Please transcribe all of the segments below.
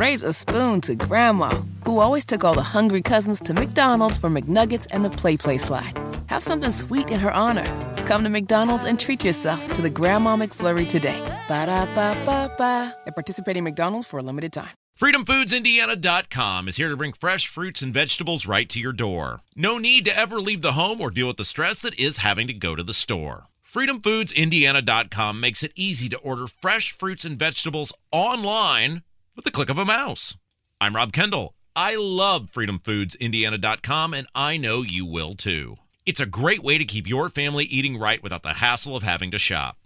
raise a spoon to Grandma, who always took all the hungry cousins to McDonald's for McNuggets and the Play Play slide. Have something sweet in her honor. Come to McDonald's and treat yourself to the Grandma McFlurry today. Ba da ba ba ba. At participating McDonald's for a limited time. FreedomFoodsIndiana.com is here to bring fresh fruits and vegetables right to your door. No need to ever leave the home or deal with the stress that is having to go to the store. FreedomFoodsIndiana.com makes it easy to order fresh fruits and vegetables online with the click of a mouse. I'm Rob Kendall. I love FreedomFoodsIndiana.com, and I know you will too. It's a great way to keep your family eating right without the hassle of having to shop.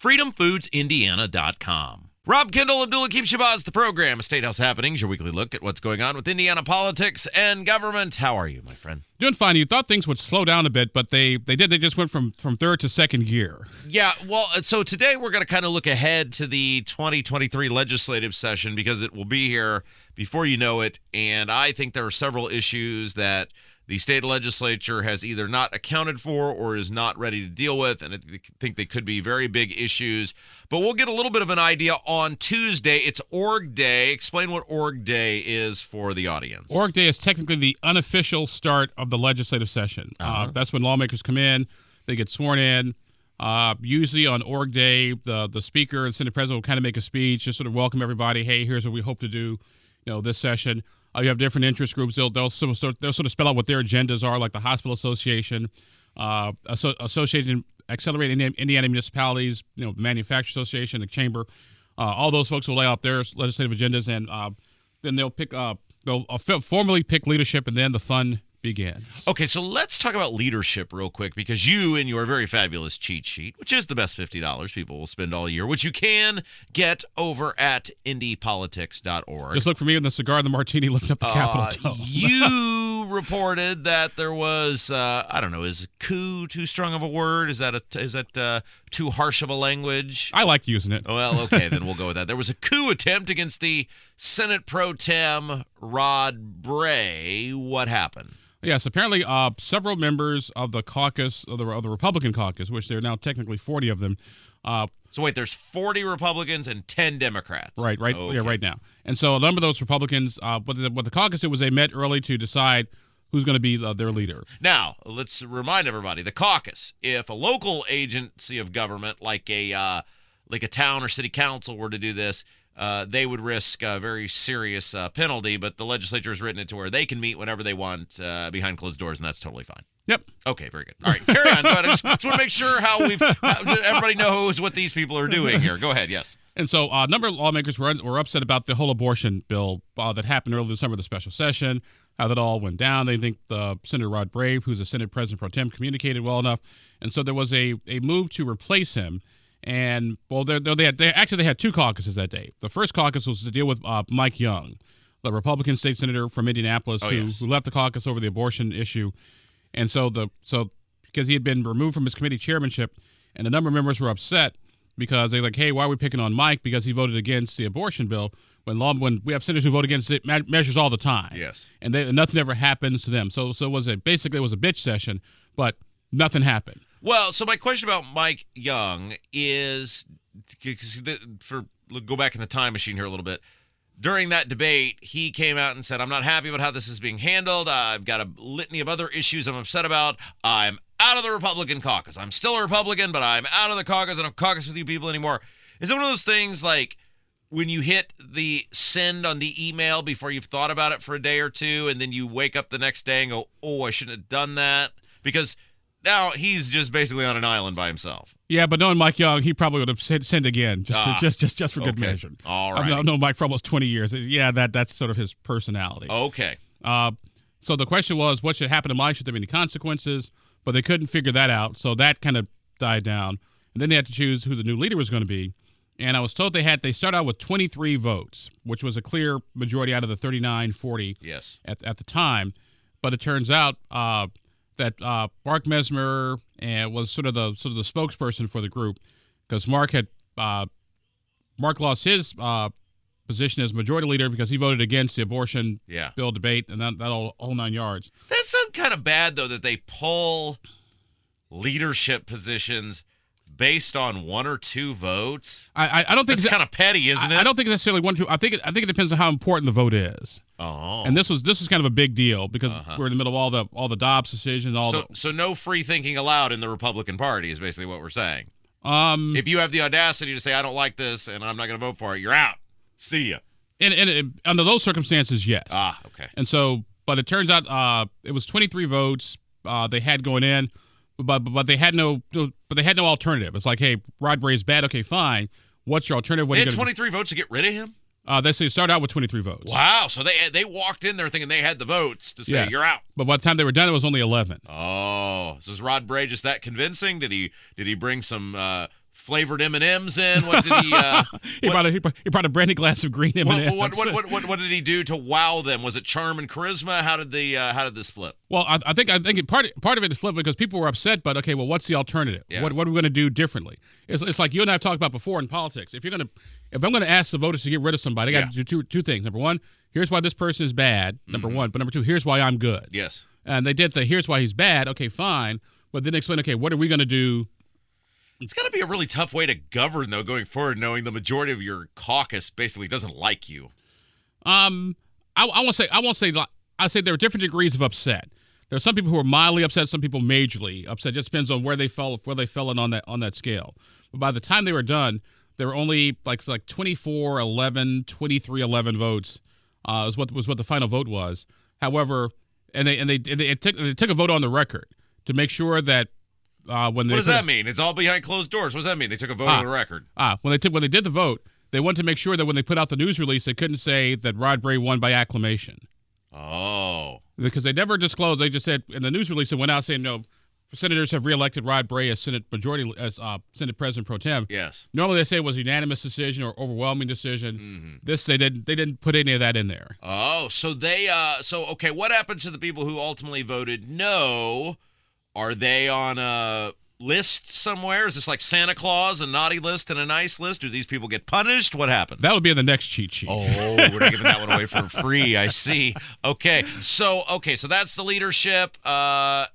FreedomFoodsIndiana.com. Rob Kendall, Abdul-Hakim Shabazz, the program, State House Happenings, your weekly look at what's going on with Indiana politics and government. How are you, my friend? Doing fine. You thought things would slow down a bit, but they they did. They just went from from third to second gear. Yeah, well, uh, so today we're going to kind of look ahead to the 2023 legislative session because it will be here before you know it. And I think there are several issues that the state legislature has either not accounted for or is not ready to deal with. And I think they could be very big issues. But we'll get a little bit of an idea on Tuesday. It's Org Day. Explain what Org Day is for the audience. Org Day is technically the unofficial start of the legislative session. Uh, Uh-huh. Uh, that's when lawmakers come in, they get sworn in. Uh, usually on Org Day, the the speaker and Senate president will kind of make a speech, just sort of welcome everybody. Hey, here's what we hope to do, you know, this session. Uh, you have different interest groups. They'll they'll sort of, they'll sort of spell out what their agendas are, like the Hospital Association, uh, Asso- Association Accelerating Indiana Municipalities, you know, the Manufacturer Association, the Chamber. Uh, all those folks will lay out their legislative agendas, and uh, then they'll pick up. They'll uh, formally pick leadership, and then the fun begins. Okay, so let's talk about leadership real quick because you, and your very fabulous cheat sheet, which is the best $50 people will spend all year, which you can get over at indypolitics.org. Just look for me and the cigar and the martini lifting up the Uh, Capitol you reported that there was, uh, I don't know, is coup too strong of a word? Is that a, is that uh, too harsh of a language? I like using it. Well, okay, then we'll go with that. There was a coup attempt against the Senate pro tem Rod Bray. What happened? Yes, apparently, uh, several members of the caucus, of the, of the Republican caucus, which there are now technically 40 of them, uh, So wait, there's 40 Republicans and 10 Democrats. right, right, Okay. yeah, right now. And so a number of those Republicans, uh, what the, what the caucus did was they met early to decide who's going to be their leader. Now, let's remind everybody: the caucus. If a local agency of government, like a uh, like a town or city council, were to do this, uh, they would risk a very serious uh, penalty. But the legislature has written it to where they can meet whenever they want uh, behind closed doors, and that's totally fine. Yep. Okay, very good. All right, carry on. Ahead. I just, just want to make sure how we've everybody knows what these people are doing here. Go ahead. Yes. And so uh, a number of lawmakers were, were upset about the whole abortion bill uh, that happened earlier this summer, the special session, how that all went down. They think the Senator Rod Bray, who's the Senate President pro tem, communicated well enough. And so there was a, a move to replace him. And, well, they they had, they, actually, they had two caucuses that day. The first caucus was to deal with uh, Mike Young, the Republican state senator from Indianapolis, Oh, who, yes. who left the caucus over the abortion issue. And so the so because he had been removed from his committee chairmanship, and a number of members were upset because they're like, "Hey, why are we picking on Mike because he voted against the abortion bill when law when we have senators who vote against it measures all the time, Yes. and they, nothing ever happens to them. So so it was a basically it was a bitch session, but nothing happened. Well, so my question about Mike Young is for go back in the time machine here a little bit. During that debate, he came out and said, "I'm not happy about how this is being handled. I've got a litany of other issues I'm upset about. I'm out of the Republican caucus. I'm still a Republican, but I'm out of the caucus. And I don't caucus with you people anymore." Is it one of those things like when you hit the send on the email before you've thought about it for a day or two, and then you wake up the next day and go, "Oh, I shouldn't have done that," because now he's just basically on an island by himself. Yeah, but knowing Mike Young, he probably would have sent, sent again just Ah, to, just just just for good okay. measure. All I've known Mike for almost twenty years. Yeah, that that's sort of his personality. Okay. Uh, so the question was, what should happen to Mike? Should there be any consequences? But they couldn't figure that out. So that kind of died down. And then they had to choose who the new leader was going to be. And I was told they had they start out with 23 votes, which was a clear majority out of the 39 40 Yes. at, at the time. But it turns out uh, that uh, Mark Messmer uh, was sort of the sort of the spokesperson for the group because Mark had uh, Mark lost his uh, position as majority leader because he voted against the abortion Yeah. bill debate and that, that all, whole nine yards. That's some kind of bad though that they pull leadership positions based on one or two votes. I I, I don't think That's kind of petty, isn't I, it? I don't think necessarily one or two. I think it, I think it depends on how important the vote is. Oh, And this was this was kind of a big deal because Uh-huh. we're in the middle of all the all the Dobbs decisions, all so so no free thinking allowed in the Republican Party is basically what we're saying. um If you have the audacity to say I don't like this and I'm not going to vote for it, you're out. See ya. and, and under those circumstances, yes. Ah, okay. And so, but it turns out uh, it was 23 votes uh, they had going in, but but they had no but they had no alternative. It's like, hey, Rod Bray is bad. Okay, fine. What's your alternative? What They you had gonna 23 votes to get rid of him. Uh, they say start out with 23 votes. Wow. So they they walked in there thinking they had the votes to say Yeah. you're out. But by the time they were done, it was only 11. Oh, so is Rod Bray just that convincing? Did he did he bring some uh, flavored M and M's in? What did he? Uh, He brought, a, he, brought, he brought a brandy glass of green what, M&Ms. what, what, what, what, what did he do to wow them? Was it charm and charisma? How did the uh, how did this flip? Well, I, I think I think it, part part of it is flipped because people were upset. But okay, well, what's the alternative? Yeah. What what are we going to do differently? It's, it's like you and I have talked about before in politics. If you're gonna if I'm going to ask the voters to get rid of somebody, I got to do two two things. Number one, here's why this person is bad. Number Mm-hmm. one, but number two, here's why I'm good. Yes. And they did the here's why he's bad. Okay, fine. But then explain. Okay, what are we going to do? It's got to be a really tough way to govern, though, going forward, knowing the majority of your caucus basically doesn't like you. Um, I, I won't say I won't say I say there are different degrees of upset. There are some people who are mildly upset, some people majorly upset. Just depends on where they fell where they fell in on that on that scale. But by the time they were done, there were only like like 24 11 23 11 votes. Uh, was what was what the final vote was. However, and they and they, and they it took they took a vote on the record to make sure that uh, when they What does that mean? It's all behind closed doors. What does that mean? They took a vote Ah. on the record. Ah, when they took when they did the vote, they wanted to make sure that when they put out the news release, they couldn't say that Rod Bray won by acclamation Oh. because they never disclosed. They just said in the news release it went out saying no, senators have reelected Rod Bray as Senate majority as uh, Senate President pro tem. Yes. Normally they say it was a unanimous decision or overwhelming decision. Mm-hmm. This they didn't they didn't put any of that in there. Oh, so they uh so okay, what happens to the people who ultimately voted no? Are they on a list somewhere? Is this like Santa Claus, a naughty list and a nice list? Do these people get punished? What happens? That would be in the next cheat sheet. Oh, we're not giving that one away for free. I see. Okay, so okay, so that's the leadership. Uh,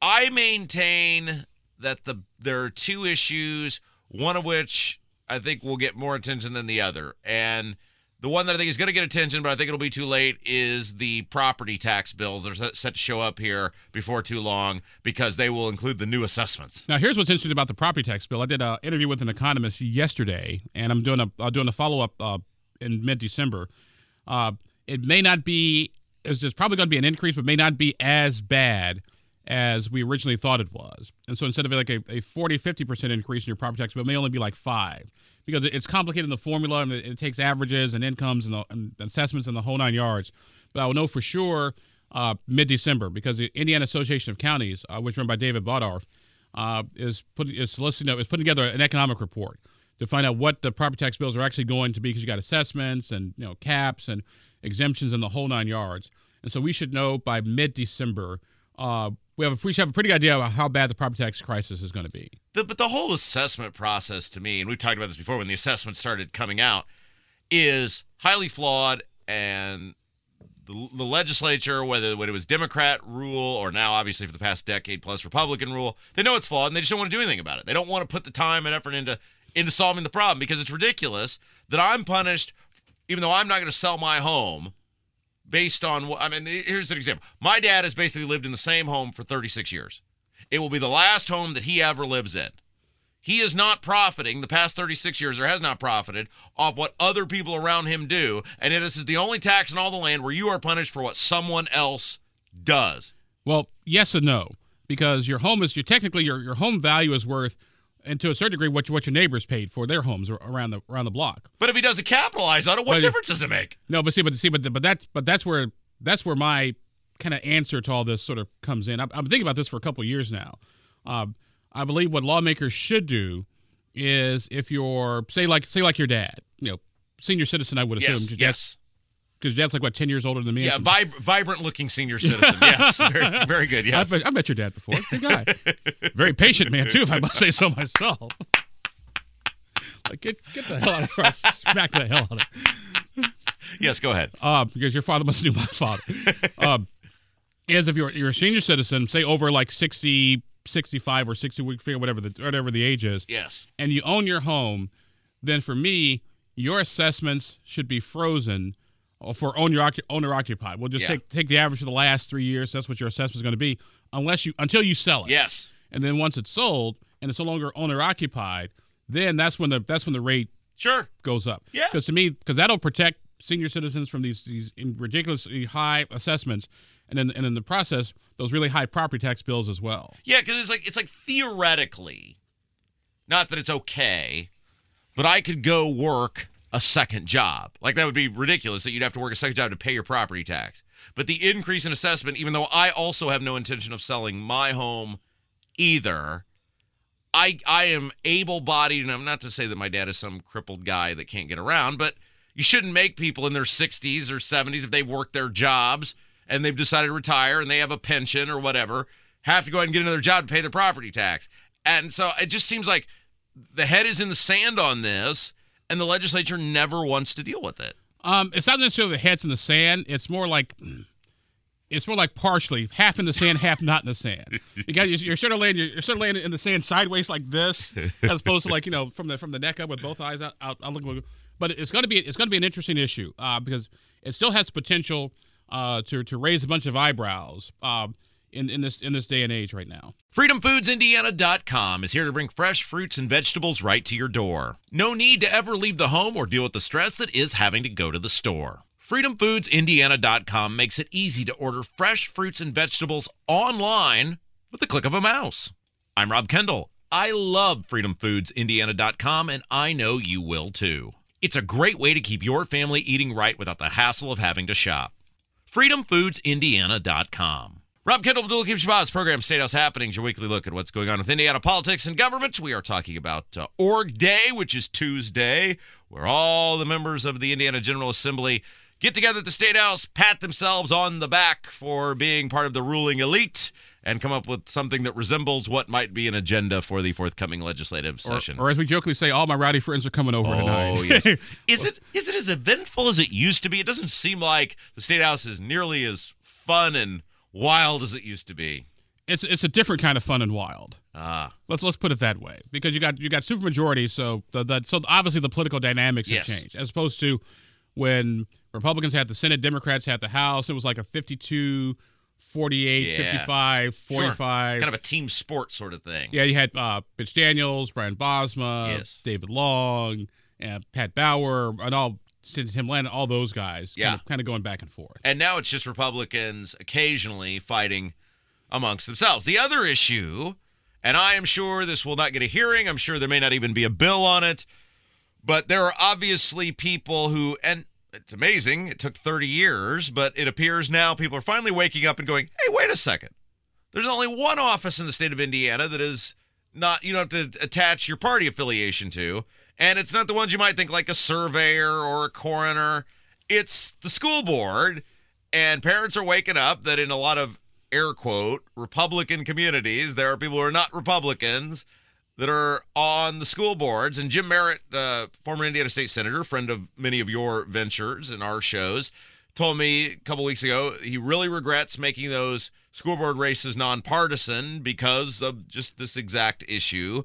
I maintain that the there are two issues, one of which I think will get more attention than the other, and the one that I think is going to get attention, but I think it'll be too late, is the property tax bills that are set- to show up here before too long because they will include the new assessments. Now, here's what's interesting about the property tax bill. I did an interview with an economist yesterday, and I'm doing a uh, doing a follow up uh, in mid December. Uh, it may not be. It's probably going to be an increase, but may not be as bad as we originally thought it was. And so instead of like a, a 40, 50 percent increase in your property tax bill, it may only be like five because it's complicated in the formula and it, takes averages and incomes and, the, and assessments and the whole nine yards. But I will know for sure uh, mid December because the Indiana Association of Counties, uh, which run by David Bottorff, uh, is put is soliciting is putting together an economic report to find out what the property tax bills are actually going to be because you got assessments and you know caps and exemptions and the whole nine yards. And so we should know by mid December. We have a, we should have a pretty good idea about how bad the property tax crisis is going to be. The, but the whole assessment process to me, and we've talked about this before when the assessment started coming out, is highly flawed. And the, the legislature, whether when it was Democrat rule or now obviously for the past decade plus Republican rule, they know it's flawed and they just don't want to do anything about it. They don't want to put the time and effort into into solving the problem because it's ridiculous that I'm punished, even though I'm not going to sell my home based on what I mean. Here's an example. My dad has basically lived in the same home for 36 years. It will be the last home that he ever lives in. He is not profiting the past 36 years, or has not profited off what other people around him do. And this is the only tax in all the land where you are punished for what someone else does. Well, yes and no, because your home is your technically your, your home value is worth, and to a certain degree, what what your neighbors paid for their homes around the around the block. But if he doesn't capitalize on it, what But- difference does it make? No, but see, but see, but but that's but that's where that's where my kind of answer to all this sort of comes in. I'm, I'm thinking about this for a couple of years now. Um, I believe what lawmakers should do is if you're say like say like your dad, you know, senior citizen, I would assume, Yes, yes. Because dad's like what ten years older than me. Yeah, vib- vibrant looking senior citizen. Yes, very, very good. Yes. I've, met, I've met your dad before. Good guy. Very patient man too, if I must say so myself. like get get the hell out of here! Smack the hell out of. Yes, go ahead. uh, because your father must knew my father. um, is if you're you're a senior citizen, say over like 60, 65 or 60 week figure, whatever the whatever the age is, Yes. and you own your home, then for me, your assessments should be frozen Uh, for owner owner occupied. We'll just Yeah. take take the average for the last three years. That's what your assessment is going to be, unless you until you sell it. Yes. And then once it's sold and it's no longer owner occupied, then that's when the that's when the rate Sure. goes up. Yeah. Because to me, because that'll protect senior citizens from these these ridiculously high assessments, and then and in the process, those really high property tax bills as well. Yeah, because it's like it's like theoretically, not that it's okay, but I could go work a second job. Like that would be ridiculous that you'd have to work a second job to pay your property tax. But the increase in assessment, even though I also have no intention of selling my home either, I I am able bodied, and I'm not to say that my dad is some crippled guy that can't get around, but you shouldn't make people in their 60s or 70s if they've worked their jobs and they've decided to retire and they have a pension or whatever have to go ahead and get another job to pay their property tax. And so it just seems like the head is in the sand on this, and the legislature never wants to deal with it. Um, it's not necessarily the heads in the sand. It's more like it's more like partially half in the sand, half not in the sand. You got you're sort of laying you're sort of laying in the sand sideways like this, as opposed to like you know from the from the neck up with both eyes out. out, out looking. But it's going to be it's going to be an interesting issue uh, because it still has potential uh, to to raise a bunch of eyebrows uh, in in this in this day and age right now. FreedomFoodsIndiana.com is here to bring fresh fruits and vegetables right to your door. No need to ever leave the home or deal with the stress that is having to go to the store. FreedomFoodsIndiana.com makes it easy to order fresh fruits and vegetables online with the click of a mouse. I'm Rob Kendall. I love FreedomFoodsIndiana.com, and I know you will too. It's a great way to keep your family eating right without the hassle of having to shop. FreedomFoodsIndiana.com. Rob Kendall, Abdul-Hakim Shabazz, program State House Happenings, your weekly look at what's going on with Indiana politics and government. We are talking about uh, Org Day, which is Tuesday, where all the members of the Indiana General Assembly get together at the State House, pat themselves on the back for being part of the ruling elite, and come up with something that resembles what might be an agenda for the forthcoming legislative Or, session. or as we jokingly say, all my rowdy friends are coming over tonight. Oh yes. Is it is it as eventful as it used to be? It doesn't seem like the state house is nearly as fun and wild as it used to be. it's it's a different kind of fun and wild. Ah, Let's let's put it that way because you got you got supermajority, so the, the so obviously the political dynamics Yes. have changed as opposed to when Republicans had the Senate, Democrats had the House. It was like a 52, 48, Yeah. 55, sure. 45. Kind of a team sport sort of thing. yeah, you had uh, Mitch Daniels, Brian Bosma, Yes. David Long, and Pat Bauer, and all Tim Landon, all those guys. Yeah. kind of, kind of going back and forth. And now it's just Republicans occasionally fighting amongst themselves. The other issue, and I am sure this will not get a hearing, I'm sure there may not even be a bill on it, but there are obviously people who, and it's amazing, it took 30 years, but it appears now people are finally waking up and going, hey, wait a second. There's only one office in the state of Indiana that is not, you don't have to attach your party affiliation to. And it's not the ones you might think like a surveyor or a coroner. It's the school board. And parents are waking up that in a lot of air quote Republican communities, there are people who are not Republicans that are on the school boards. And Jim Merritt, uh, former Indiana State Senator, friend of many of your ventures and our shows, told me a couple weeks ago he really regrets making those school board races nonpartisan because of just this exact issue.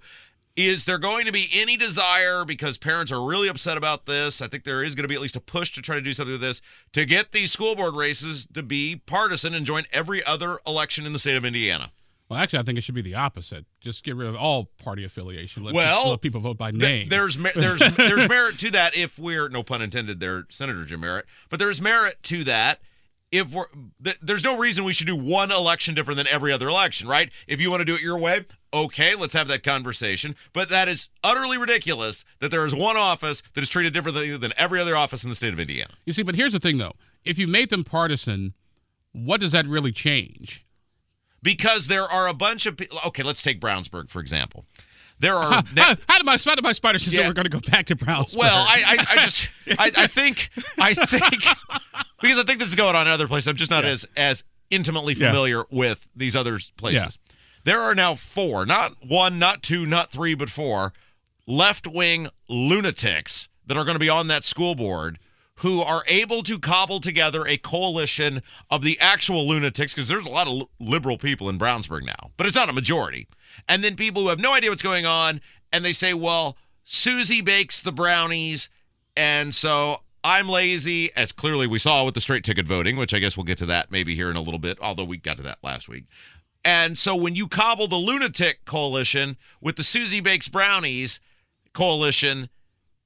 Is there going to be any desire, because parents are really upset about this? I think there is going to be at least a push to try to do something with this to get these school board races to be partisan and join every other election in the state of Indiana. Well, actually, I think it should be the opposite. Just get rid of all party affiliation. Let, Well, people, let people vote by Th- name. there's mer- there's there's merit to that if we're no pun intended there, Senator Jim Merritt, but there's merit to that if we're th- there's no reason we should do one election different than every other election, right? If you want to do it your way, okay, let's have that conversation. But that is utterly ridiculous that there is one office that is treated differently than every other office in the state of Indiana. You see, but here's the thing, though. If you make them partisan, what does that really change? Because there are a bunch of people. Okay, let's take Brownsburg for example. There are How, how did my how did my spider say Yeah. we're going to go back to Brownsburg? Well, I, I, I just, I, I think, I think, because I think this is going on in other places. I'm just not as as intimately Yeah. familiar with these other places. There are now four, not one, not two, not three, but four left wing lunatics that are going to be on that school board who are able to cobble together a coalition of the actual lunatics, because there's a lot of liberal people in Brownsburg now, but it's not a majority. And then people who have no idea what's going on, and they say, well, Susie bakes the brownies, and so I'm lazy, as clearly we saw with the straight ticket voting, which I guess we'll get to that maybe here in a little bit, although we got to that last week. And so when you cobble the lunatic coalition with the Susie Bakes Brownies coalition,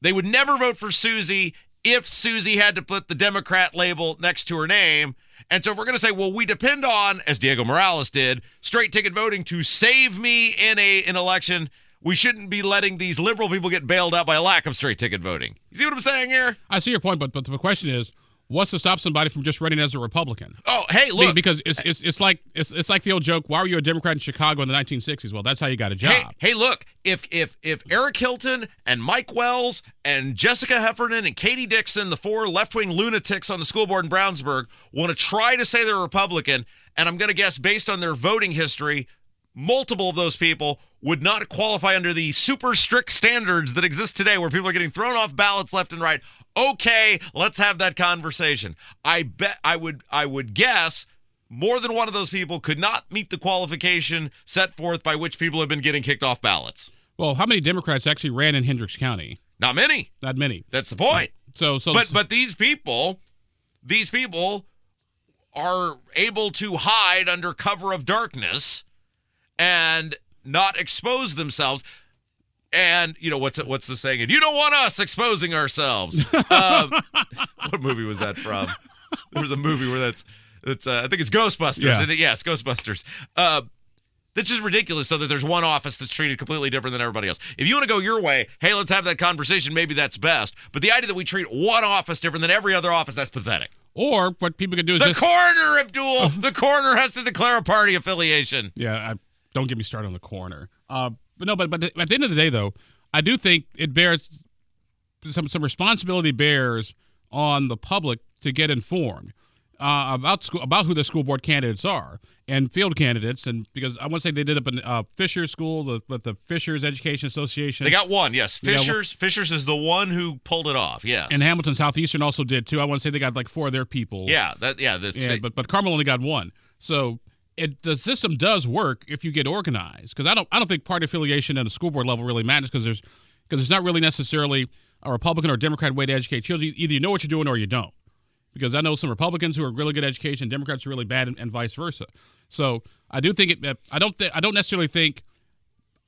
they would never vote for Susie if Susie had to put the Democrat label next to her name. And so if we're going to say, well, we depend on, as Diego Morales did, straight ticket voting to save me in a an election, we shouldn't be letting these liberal people get bailed out by a lack of straight ticket voting. You see what I'm saying here? I see your point, but but the question is, what's to stop somebody from just running as a Republican? Oh, hey, look. because it's, it's it's like it's it's like the old joke. Why were you a Democrat in Chicago in the 1960s? Well, that's how you got a job. Hey, hey, look! If if if Eric Hilton and Mike Wells and Jessica Heffernan and Katie Dixon, the four left-wing lunatics on the school board in Brownsburg, want to try to say they're Republican, and I'm going to guess based on their voting history, multiple of those people would not qualify under the super strict standards that exist today, where people are getting thrown off ballots left and right. Okay, let's have that conversation. I bet I would I would guess more than one of those people could not meet the qualification set forth by which people have been getting kicked off ballots. Well, how many Democrats actually ran in Hendricks County? Not many. Not many. That's the point. So so But but these people, these people are able to hide under cover of darkness and not expose themselves. And you know what's what's the saying? And you don't want us exposing ourselves. um, what movie was that from? There was a movie where that's that's uh, I think it's Ghostbusters. Yeah. isn't it? Yes, Ghostbusters. Uh, that's just ridiculous. So that there's one office that's treated completely different than everybody else. If you want to go your way, hey, let's have that conversation. Maybe that's best. But the idea that we treat one office different than every other office, that's pathetic. or what people could do is The just coroner, Abdul, the coroner has to declare a party affiliation. Yeah, I, don't get me started on the corner. Uh, but no, but but at the end of the day, though, I do think it bears some some responsibility bears on the public to get informed uh, about school about who the school board candidates are and field candidates, and because I want to say they did up in uh, Fisher School the, with the Fishers Education Association. They got one, yes. Fishers. Fishers is the one who pulled it off. Yes. and Hamilton Southeastern also did too. I want to say they got like four of their people. yeah, that yeah. The, Yeah, but but Carmel only got one. So it the system does work if you get organized. Because I don't I don't think party affiliation at a school board level really matters because there's because it's not really necessarily a Republican or Democrat way to educate children. Either you know what you're doing or you don't. Because I know some Republicans who are really good at education, Democrats are really bad, and, and vice versa. So I do think it. I don't. Th- I don't necessarily think.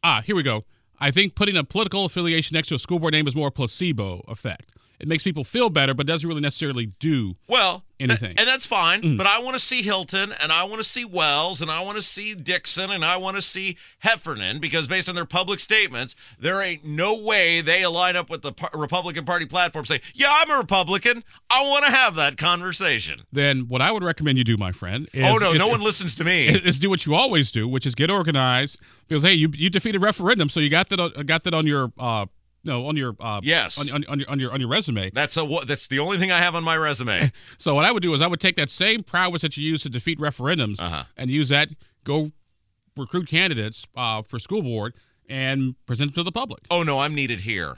Ah, here we go. I think putting a political affiliation next to a school board name is more placebo effect. It makes people feel better, but doesn't really necessarily do Well, Anything. th- and that's fine. Mm. But I want to see Hilton, and I want to see Wells, and I want to see Dixon, and I want to see Heffernan, because based on their public statements, there ain't no way they align up with the Republican Party platform. Say, yeah, I'm a Republican. I want to have that conversation. then what I would recommend you do, my friend, is, oh no, is, no one listens to me. is do what you always do, which is get organized. Because hey, you you defeated referendum, so you got that on, got that on your uh no on your uh Yes. on, on, on your on your on your resume. That's a? That's the only thing I have on my resume. So what I would do is I would take that same prowess that you use to defeat referendums Uh-huh. and use that go recruit candidates uh, for school board and present them to the public. Oh no, I'm needed here.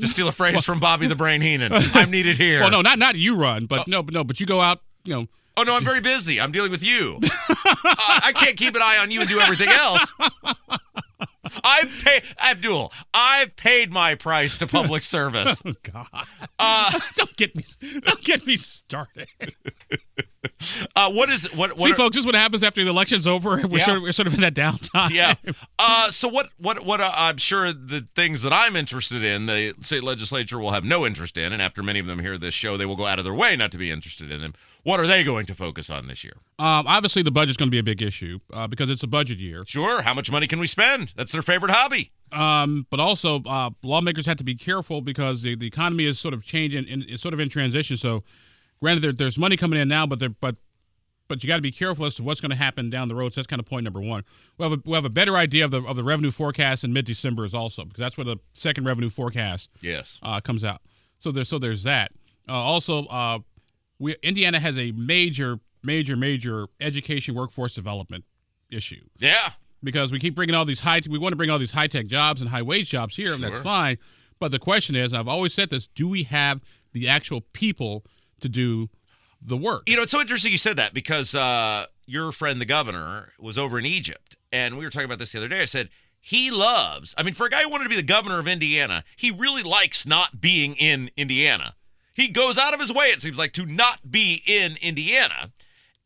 To steal a phrase from Bobby the Brain Heenan, I'm needed here. Well, no, not not you run, but no, but no, but you go out, you know. Oh no, I'm very busy. I'm dealing with you. uh, I can't keep an eye on you and do everything else. I've paid Abdul. I've paid my price to public service. Oh God! Uh, don't get me, don't get me started. uh, what is what? What? See, are- folks, this is what happens after the election's over. We're Yeah. sort of we're sort of in that downtime. yeah. Uh, so what? What? What? Uh, I'm sure the things that I'm interested in, the state legislature will have no interest in, and after many of them hear this show, they will go out of their way not to be interested in them. What are they going to focus on this year? Um, obviously, the budget's going to be a big issue uh, because it's a budget year. Sure. How much money can we spend? That's their favorite hobby. Um, but also, uh, lawmakers have to be careful because the, the economy is sort of changing and it's sort of in transition. So, granted, there, there's money coming in now, but there, but but you got to be careful as to what's going to happen down the road. So that's kind of point number one. We'll have a, we'll have a better idea of the of the revenue forecast in mid December is also because that's where the second revenue forecast Yes. uh, comes out. So there's so there's that. Uh, also, uh, we Indiana has a major, major, major education workforce development issue Yeah. Because we keep bringing all these high. We want to bring all these high tech jobs and high wage jobs here, and that's fine. But the question is, I've always said this: Do we have the actual people to do the work. You know, it's so interesting you said that because uh, your friend, the governor, was over in Egypt. And we were talking about this the other day. I said, he loves, I mean, for a guy who wanted to be the governor of Indiana, he really likes not being in Indiana. He goes out of his way, it seems like, to not be in Indiana.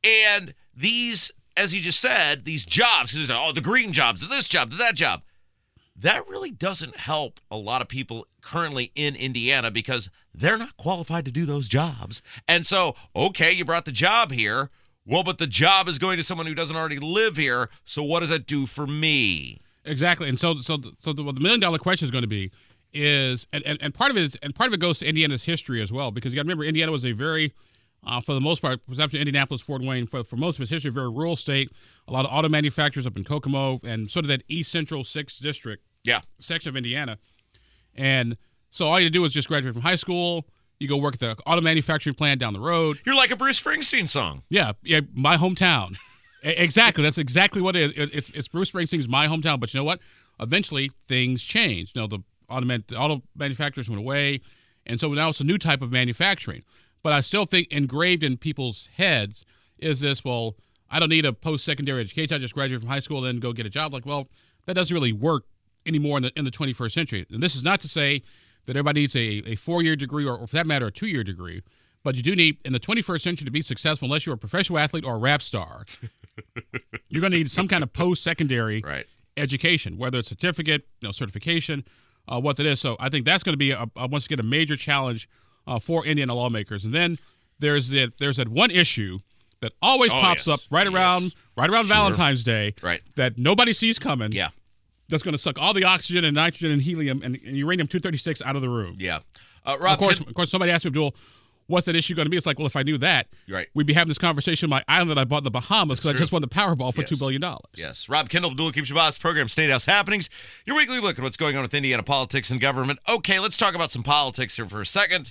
And these, as you just said, these jobs, oh, the green jobs, this job, that job. That really doesn't help a lot of people currently in Indiana because they're not qualified to do those jobs. And so, okay, you brought the job here. Well, but the job is going to someone who doesn't already live here. So what does that do for me? Exactly. And so, so, so the, the million dollar question is going to be is, and, and, and part of it is, and part of it goes to Indiana's history as well, because you got to remember, Indiana was a very, uh, for the most part, except Indianapolis, Fort Wayne, for, for most of its history, a very rural state. A lot of auto manufacturers up in Kokomo and sort of that East Central Sixth District Yeah. section of Indiana. And so all you do is just graduate from high school. You go work at the auto manufacturing plant down the road. You're like a Bruce Springsteen song. Yeah, yeah, my hometown. Exactly. That's exactly what it is. It's, it's Bruce Springsteen's my hometown. But you know what? Eventually, things changed. You know, the auto, man- the auto manufacturers went away, and so now it's a new type of manufacturing. But I still think engraved in people's heads is this: well, I don't need a post-secondary education. I just graduate from high school, and then go get a job. Like, well, that doesn't really work anymore in the in the 21st century. And this is not to say that everybody needs a, a four-year degree or, or for that matter, a two-year degree. But you do need in the 21st century to be successful, unless you're a professional athlete or a rap star. you're going to need some kind of post-secondary Right. education, whether it's certificate, you know, certification, uh, what that is. So I think that's going to be a, a, once again a major challenge uh, for Indiana lawmakers. And then there's that there's that one issue that always Oh, pops yes. up right around Yes. right around Sure. Valentine's Day Right. that nobody sees coming. Yeah. That's going to suck all the oxygen and nitrogen and helium and, and uranium 236 out of the room. Yeah. Uh, Rob, Of course, Ken- of course, somebody asked me, Abdul, what's that issue going to be? It's like, well, if I knew that, right. we'd be having this conversation on my island that I bought in the Bahamas because I just won the Powerball for Yes. $2 billion. Yes. Rob Kendall, Abdul-Hakim Shabazz program, State House Happenings. Your weekly look at what's going on with Indiana politics and government. Okay, let's talk about some politics here for a second.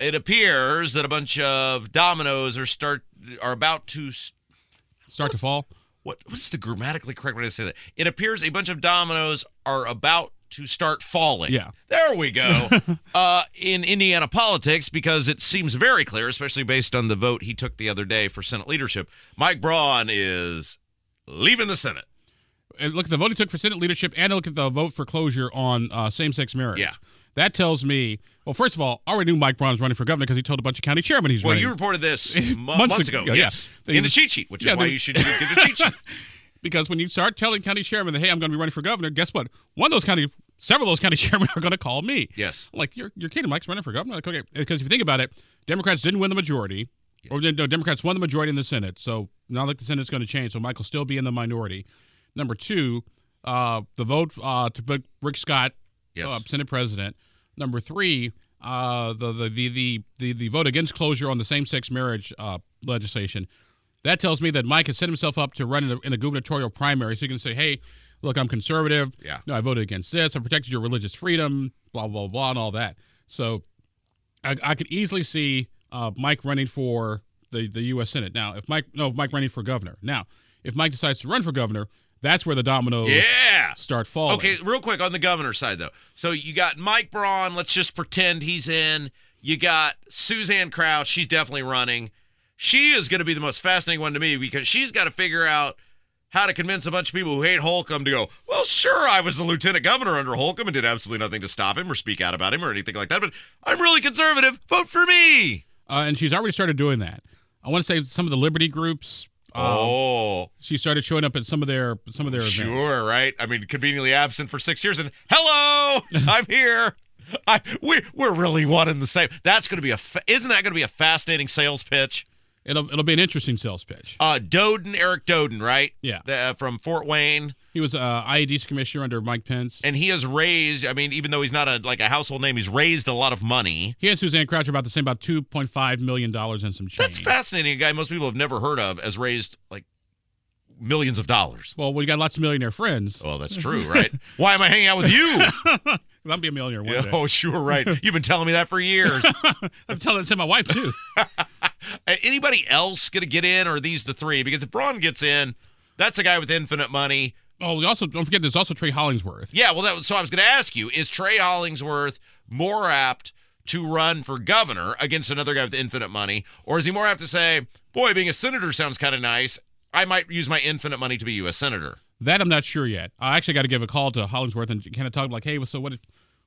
It appears that a bunch of dominoes are start are about to s- Start to fall. what what is the grammatically correct way to say that? It appears a bunch of dominoes are about to start falling. Yeah. There we go. uh, in Indiana politics, because it seems very clear, especially based on the vote he took the other day for Senate leadership, Mike Braun is leaving the Senate. and look at the vote he took for Senate leadership and look at the vote for closure on uh, same-sex marriage. Yeah. That tells me, well, first of all, I already knew Mike Braun was running for governor because he told a bunch of county chairmen he's Well, running. Well, you reported this Months months, ago, ago. Yes. They- In the cheat sheet, which is Yeah, why they- you should get the cheat sheet. because when you start telling county chairmen that, hey, I'm going to be running for governor, guess what? One of those county, several of those county chairmen are going to call me. Yes. Like, you're, you're kidding. Mike's running for governor. Like, okay. Because if you think about it, Democrats didn't win the majority. Or no, Democrats won the majority in the Senate. So not like the Senate's going to change. So Mike will still be in the minority. Number two, uh, the vote uh, to put Rick Scott Yes. uh, Senate president. Number three, uh, the, the, the, the, the, the vote against closure on the same sex marriage uh, legislation. That tells me that Mike has set himself up to run in a, in a gubernatorial primary. So he can say, hey, look, I'm conservative. Yeah. No, I voted against this. I protected your religious freedom, blah, blah, blah, and all that. So I, I could easily see uh, Mike running for the, the U.S. Senate. Now, if Mike, no, if Mike running for governor. Now, if Mike decides to run for governor, that's where the dominoes Yeah. start falling. Okay, real quick on the governor's side though. So you got Mike Braun. Let's just pretend he's in. You got Suzanne Crouch. She's definitely running. She is going to be the most fascinating one to me because she's got to figure out how to convince a bunch of people who hate Holcomb to go, well, sure, I was the lieutenant governor under Holcomb and did absolutely nothing to stop him or speak out about him or anything like that, but I'm really conservative. Vote for me. uh, and she's already started doing that. I want to say some of the liberty groups. Um, oh, she started showing up at some of their some of their events. sure, right? I mean, conveniently absent for six years and hello, I'm here. I, we, we're really one and the same. That's going to be a, fa- isn't that going to be a fascinating sales pitch? It'll it'll be an interesting sales pitch. Uh, Doden, Eric Doden, right? Yeah. The, uh, from Fort Wayne. He was uh, IED's commissioner under Mike Pence. And he has raised, I mean, even though he's not a like a household name, he's raised a lot of money. He and Suzanne Crouch are about the same, about two point five million dollars and some change. That's fascinating. A guy most people have never heard of has raised like millions of dollars. Well, we got lots of millionaire friends. Well, that's true, right? Why am I hanging out with you? I'll be a millionaire one Yeah, day. oh, sure, right. You've been telling me that for years. I'm telling that to my wife too. Anybody else going to get in, or are these the three? Because if Braun gets in, that's a guy with infinite money. Oh, we also don't forget there's also Trey Hollingsworth. Yeah, well, that was, so I was going to ask you: Is Trey Hollingsworth more apt to run for governor against another guy with infinite money? Or is he more apt to say, boy, being a senator sounds kind of nice. I might use my infinite money to be U.S. senator? That I'm not sure yet. I actually got to give a call to Hollingsworth and kind of talk like, hey, so what?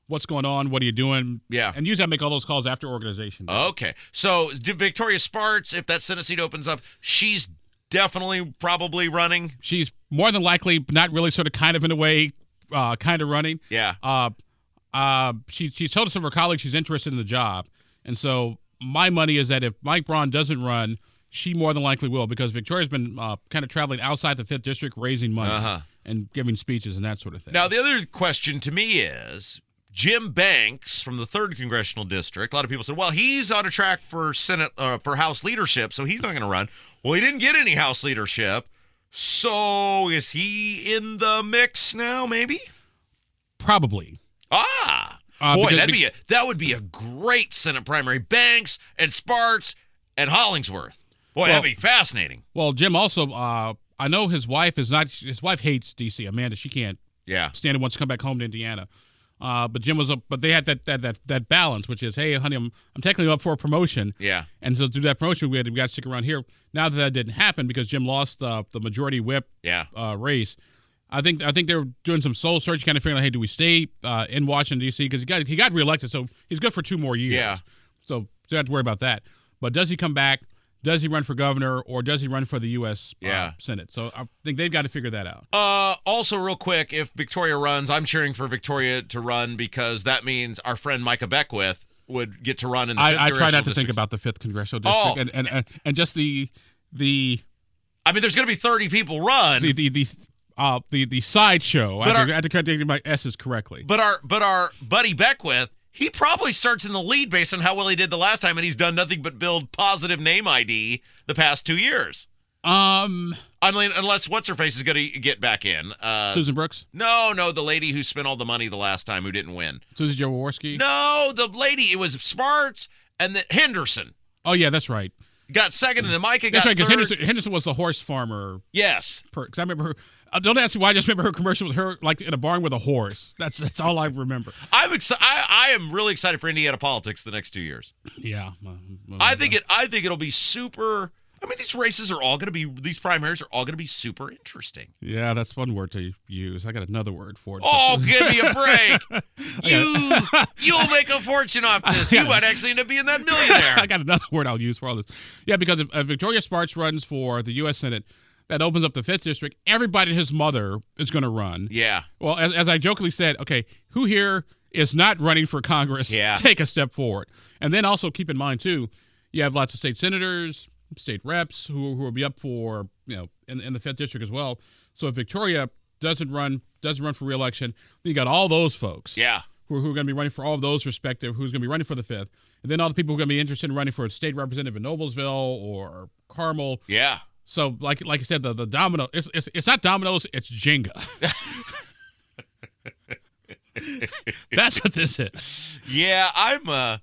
What's going on? What are you doing? Yeah. And usually I make all those calls after organization. day. Okay. So Victoria Spartz, if that Senate seat opens up, she's definitely probably running. She's more than likely not really sort of kind of in a way, uh, kind of running. Yeah. Uh, uh, she she's told some of her colleagues she's interested in the job, and so my money is that if Mike Braun doesn't run, she more than likely will because Victoria's been uh, kind of traveling outside the fifth district, raising money Uh-huh. and giving speeches and that sort of thing. Now, the other question to me is Jim Banks from the third congressional district. A lot of people said, "Well, he's on a track for Senate uh, for House leadership, so he's not going to run." Well, he didn't get any House leadership, so is he in the mix now? Maybe. probably. Ah, Uh, boy, because- that'd be a, that would be a great Senate primary. Banks and Spartz and Hollingsworth. Boy, Well- that'd be fascinating. Well, Jim also, uh, I know his wife is not. His wife hates DC. Amanda, she can't Yeah. stand it. Wants to come back home to Indiana. Uh, but Jim was up. But they had that that that that balance, which is, hey, honey, I'm I'm technically up for a promotion. Yeah. And so through that promotion, we had we got to stick around here. Now that that didn't happen because Jim lost uh, the majority whip Yeah. uh, race, I think I think they're doing some soul search, kind of figuring out, hey, do we stay uh, in Washington D.C. because he got he got reelected, so he's good for two more years. Yeah. So don't have to worry about that. But does he come back? Does he run for governor or does he run for the U.S. uh, Senate? So I think they've got to figure that out. Uh, also, real quick, if Victoria runs, I'm cheering for Victoria to run because that means our friend Micah Beckwith would get to run in the. fifth I, I try not to think about the fifth congressional district Oh. and, and, and and just the the I mean, there's going to be 30 people run, the the the uh the the sideshow. I But have to- our- I have to contact my s's correctly. but our but our buddy Beckwith, he probably starts in the lead based on how well he did the last time, and he's done nothing but build positive name ID the past two years. Um, I mean, unless what's her face is going to get back in. Uh, Susan Brooks, no, no, the lady who spent all the money the last time who didn't win. Susan Jaworski. No, the lady. It was Spartz and then Henderson Oh yeah, that's right. got second, and then Micah That's got right. Because. Henderson, Henderson was the horse farmer Yes. perks. I remember her. Uh, don't ask me why. I just remember her commercial with her like in a barn with a horse. That's that's all I remember. I'm excited. I, I am really excited for Indiana politics the next two years. Yeah. uh, uh, I think it. I think it'll be super. I mean, these races are all going to be. These primaries are all going to be super interesting. Yeah, that's one word to use. I got another word for it. Oh, give me a break! You you'll make a fortune off this. You might actually end up being that millionaire. I got another word I'll use for all this. Yeah, because if, if Victoria Spartz runs for the U.S. Senate, that opens up the fifth district. Everybody and his mother is going to run. Yeah. Well, as, as I jokingly said, okay, who here is not running for Congress? Yeah. Take a step forward. And then also keep in mind, too, you have lots of state senators, state reps who, who will be up for, you know, in, in the fifth district as well. So if Victoria doesn't run, doesn't run for reelection, then you got all those folks Yeah. who, who are going to be running for all of those respective, who's going to be running for the fifth. And then all the people who are going to be interested in running for a state representative in Noblesville or Carmel. Yeah. So, like like I said, the, the domino, it's, it's, it's not dominoes, it's Jenga. That's what this is. Yeah. I'm. uh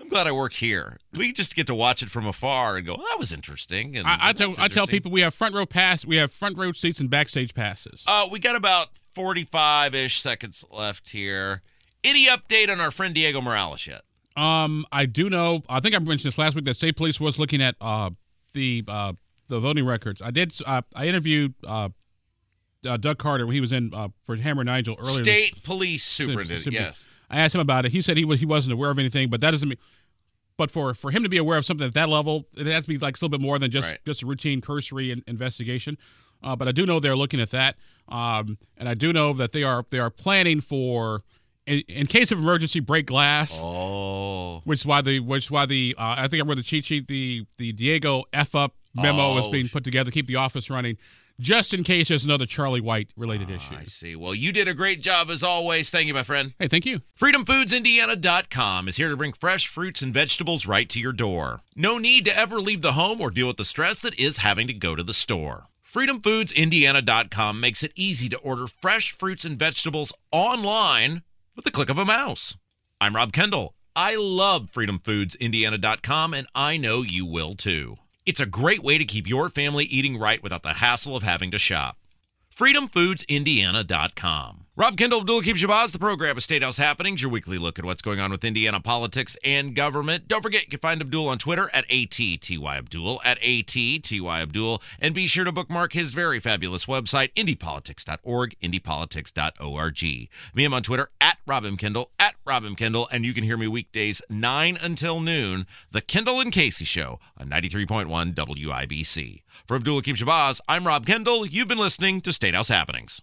I'm glad I work here. We just get to watch it from afar and go, "Oh, "That was interesting." And I, I tell "That's I tell people we have front row pass, we have front row seats and backstage passes. Uh, we got about 45 ish seconds left here. Any update on our friend Diego Morales yet? Um, I do know. I think I mentioned this last week that state police was looking at uh the uh the voting records. I did. Uh, I interviewed uh, uh Doug Carter when he was in uh, for Hammer Nigel earlier. this- State police superintendent. super- yes. I asked him about it. He said he was he wasn't aware of anything, but that doesn't mean. But for for him to be aware of something at that level, it has to be like a little bit more than just Right. just a routine cursory in, investigation. Uh, but I do know they're looking at that, um, and I do know that they are they are planning for, in, in case of emergency, break glass. Oh. Which is why the which is why the uh, I think I read the cheat sheet the the Diego f up memo is Oh, being put together to keep the office running, just in case there's another Charlie White related ah, issue. I see. Well, you did a great job as always. Thank you, my friend. Hey, thank you. FreedomFoodsIndiana.com is here to bring fresh fruits and vegetables right to your door. No need to ever leave the home or deal with the stress that is having to go to the store. FreedomFoodsIndiana.com makes it easy to order fresh fruits and vegetables online with the click of a mouse. I'm Rob Kendall. I love FreedomFoodsIndiana.com, and I know you will too. It's a great way to keep your family eating right without the hassle of having to shop. FreedomFoodsIndiana.com. Rob Kendall, Abdul-Hakim Shabazz, the program of State House Happenings, your weekly look at what's going on with Indiana politics and government. Don't forget, you can find Abdul on Twitter at ATTYAbdul, at ATTYAbdul, and be sure to bookmark his very fabulous website, indypolitics.org, indypolitics.org. Me, I'm on Twitter at Rob Kendall, at Rob Kendall, and you can hear me weekdays 9 until noon, The Kendall and Casey Show on 93.1 WIBC. For Abdul-Hakim Shabazz, I'm Rob Kendall. You've been listening to State House Happenings.